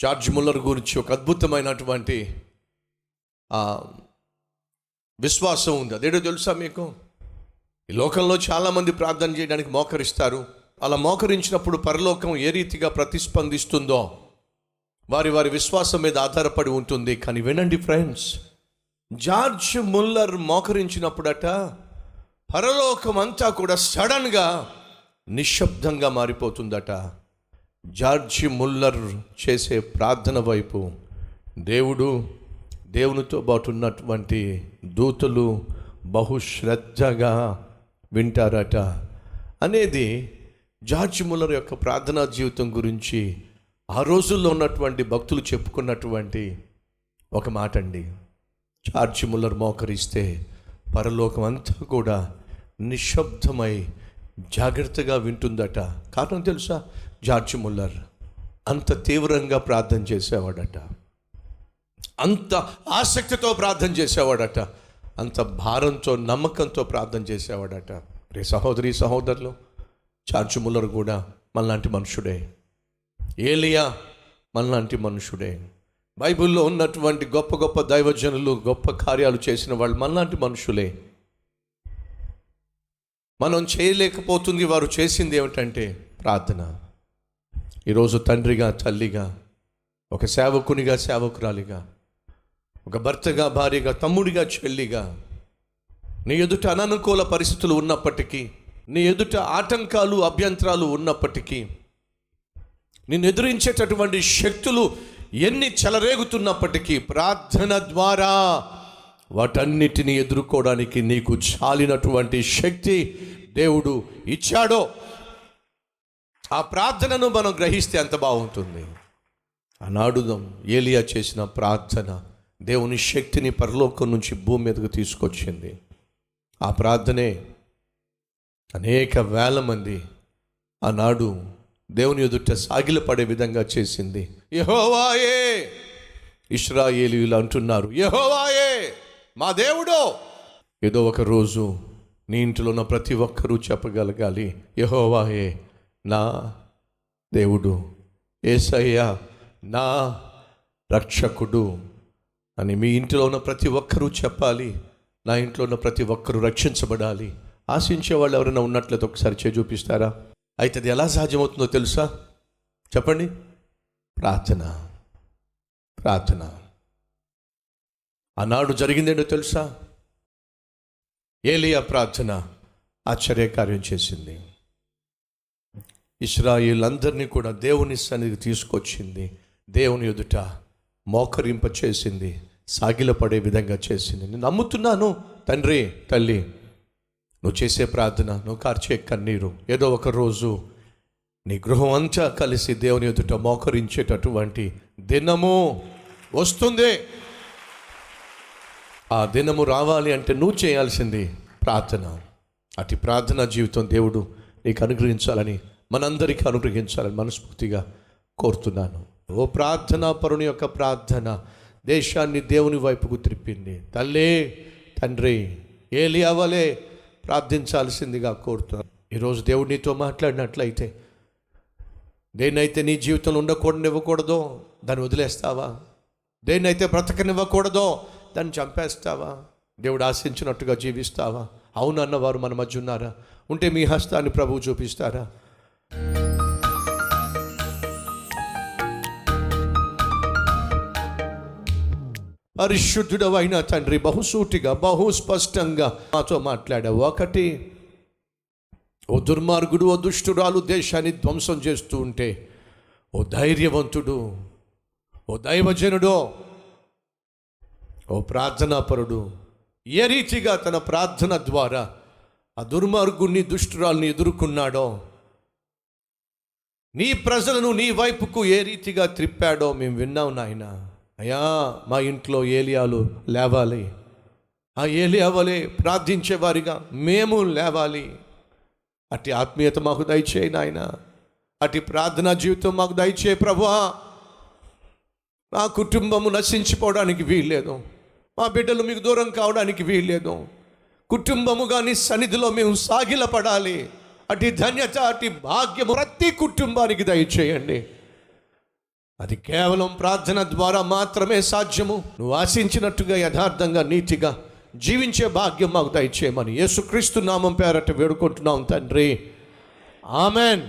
George Muller గురించి ఒక అద్భుతమైనటువంటి విశ్వాసం ఉంది. అదేటో తెలుసా మీకు? ఈ లోకంలో చాలామంది ప్రార్థన చేయడానికి మోకరిస్తారు. అలా మోకరించినప్పుడు పరలోకం ఏ రీతిగా ప్రతిస్పందిస్తుందో వారి వారి విశ్వాసం మీద ఆధారపడి ఉంటుంది. కానీ వినండి ఫ్రెండ్స్ జార్జ్ ముల్లర్ మోకరించినప్పుడట పరలోకం అంతా కూడా సడన్గా నిశ్శబ్దంగా మారిపోతుందట. జార్జి ముల్లర్ చేసే ప్రార్థన వైపు దేవుడు దేవునితో పాటు ఉన్నటువంటి దూతలు బహుశ్రద్ధగా వింటారట. అనేది జార్జ్ ముల్లర్ యొక్క ప్రార్థనా జీవితం గురించి ఆ రోజుల్లో ఉన్నటువంటి భక్తులు చెప్పుకున్నటువంటి ఒక మాట అండి జార్జ్ ముల్లర్ మోకరిస్తే పరలోకం అంతా కూడా నిశ్శబ్దమై జాగ్రత్తగా వింటుందట. కారణం తెలుసా? జార్జ్ ముల్లర్ అంత తీవ్రంగా ప్రార్థన చేసేవాడట. అంత ఆసక్తితో ప్రార్థన చేసేవాడట. అంత భారంతో నమ్మకంతో ప్రార్థన చేసేవాడట. రే సహోదరి సహోదరులు జార్జి ముల్లర్ కూడా మనలాంటి మనుషుడే. ఏలియా మనలాంటి మనుషుడే. బైబిల్లో ఉన్నటువంటి గొప్ప గొప్ప దైవజనులు గొప్ప కార్యాలు చేసిన వాళ్ళు మనలాంటి మనుషులే. మనం చేయలేకపోతుంది వారు చేసింది ఏమిటంటే ప్రార్థన. ఈరోజు తండ్రిగా తల్లిగా ఒక సేవకునిగా సేవకురాలిగా ఒక భర్తగా భార్యగా తమ్ముడిగా చెల్లిగా నీ ఎదుట అననుకూల పరిస్థితులు ఉన్నప్పటికీ నీ ఎదుట ఆటంకాలు అభ్యంతరాలు ఉన్నప్పటికీ నిన్ను ఎదురించేటటువంటి శక్తులు ఎన్ని చెలరేగుతున్నప్పటికీ ప్రార్థన ద్వారా వాటన్నిటిని ఎదుర్కోవడానికి నీకు చాలినటువంటి శక్తి దేవుడు ఇచ్చాడో ఆ ప్రార్థనను మనం గ్రహిస్తే ఎంత బాగుంటుంది. ఆనాడు ఏలియా చేసిన ప్రార్థన దేవుని శక్తిని పరలోకం నుంచి భూమి మీదకు తీసుకొచ్చింది. ఆ ప్రార్థనే అనేక వేల మంది ఆనాడు దేవుని ఎదుట సాగిలపడే విధంగా చేసింది. యహోవాయే! ఇష్రాయేలీలు అంటున్నారు యహోవాయే! మా దేవుడో! ఏదో ఒక రోజు నీ ఇంటిలో ఉన్న ప్రతి ఒక్కరూ చెప్పగలగాలి. యహోవాయే! నా దేవుడు ఏసయ్య నా రక్షకుడు. అని మీ ఇంటిలో ఉన్న ప్రతి ఒక్కరూ చెప్పాలి. నా ఇంట్లో ఉన్న ప్రతి ఒక్కరూ రక్షించబడాలి. ఆశించే వాళ్ళు ఎవరైనా ఉన్నట్లయితే ఒకసారి చే చూపిస్తారా? అయితే అది ఎలా సాధ్యమవుతుందో తెలుసా? చెప్పండి. ప్రార్థన. ప్రార్థన. ఆనాడు జరిగిందేంటో తెలుసా? ఏలియా ప్రార్థన ఆశ్చర్యకార్యం చేసింది. ఇస్రాయిలందరినీ కూడా దేవుని సన్నిధికి తీసుకొచ్చింది. దేవుని ఎదుట మోకరింప చేసింది. సాగిలపడే విధంగా చేసింది. నేను నమ్ముతున్నాను తండ్రి తల్లి నువ్వు చేసే ప్రార్థన నువ్వు కార్చే కన్నీరు. ఏదో ఒక రోజు నీ గృహం అంతా కలిసి దేవుని ఎదుట మోకరించేటటువంటి దినము వస్తుంది. ఆ దినము రావాలి అంటే నువ్వు చేయాల్సింది ప్రార్థన. అటు ప్రార్థనా జీవితం దేవుడు నీకు అనుగ్రహించాలని మనందరికీ అనుగ్రహించాలని మనస్ఫూర్తిగా కోరుతున్నాను. ఓ ప్రార్థనా పరుని యొక్క ప్రార్థన దేశాన్ని దేవుని వైపుకు త్రిప్పింది తల్లే తండ్రి ఏలి అవ్వలే ప్రార్థించాల్సిందిగా కోరుతున్నాను. ఈరోజు దేవుడు నీతో మాట్లాడినట్లయితే దేన్నైతే నీ జీవితంలో ఉండకూడనివ్వకూడదో దాన్ని వదిలేస్తావా? దేన్నైతే బ్రతకనివ్వకూడదో దాన్ని చంపేస్తావా? దేవుడు ఆశించినట్టుగా జీవిస్తావా? అవునన్న వారు మన మధ్య ఉన్నారా? ఉంటే మీ హస్తాన్ని ప్రభువు చూపిస్తారా? పరిశుద్ధుడవైన తండ్రి బహుసూటిగా బహు స్పష్టంగా మాతో మాట్లాడావు. ఒకటి ఓ దుర్మార్గుడు ఓ దుష్టురాలు దేశాన్ని ధ్వంసం చేస్తూ ఉంటే ఓ ధైర్యవంతుడు ఓ దైవజనుడో ఓ ప్రార్థనాపరుడు ఏ రీతిగా తన ప్రార్థన ద్వారా ఆ దుర్మార్గుణ్ణి దుష్టురాల్ని ఎదుర్కొన్నాడో నీ ప్రజలను నీ వైపుకు ఏ రీతిగా త్రిప్పాడో మేము విన్నాం నాయనా. అయ్యా మా ఇంట్లో ఏలియాలు లేవాలి. ఆ ఏలియావలే ప్రార్థించేవారిగా మేము లేవాలి. అట్టి ఆత్మీయత మాకు దయచేయి నాయన. అటు ప్రార్థనా జీవితం మాకు దయచేయి ప్రభువా. మా కుటుంబము నశించిపోవడానికి వీల్లేదు. మా బిడ్డలు మీకు దూరం కావడానికి వీల్లేదు. కుటుంబము కానీ సన్నిధిలో మేము సాగిలపడాలి. అటు ధన్యత అటు భాగ్యము ప్రతి కుటుంబానికి దయచేయండి. అది కేవలం ప్రార్థన ద్వారా మాత్రమే సాధ్యము. నువ్వు ఆశించినట్టుగా యథార్థంగా నీతిగా జీవించే భాగ్యం మాకు దయచేయమని యేసుక్రీస్తు నామం పేరట వేడుకుంటున్నాం తండ్రి. ఆమెన్.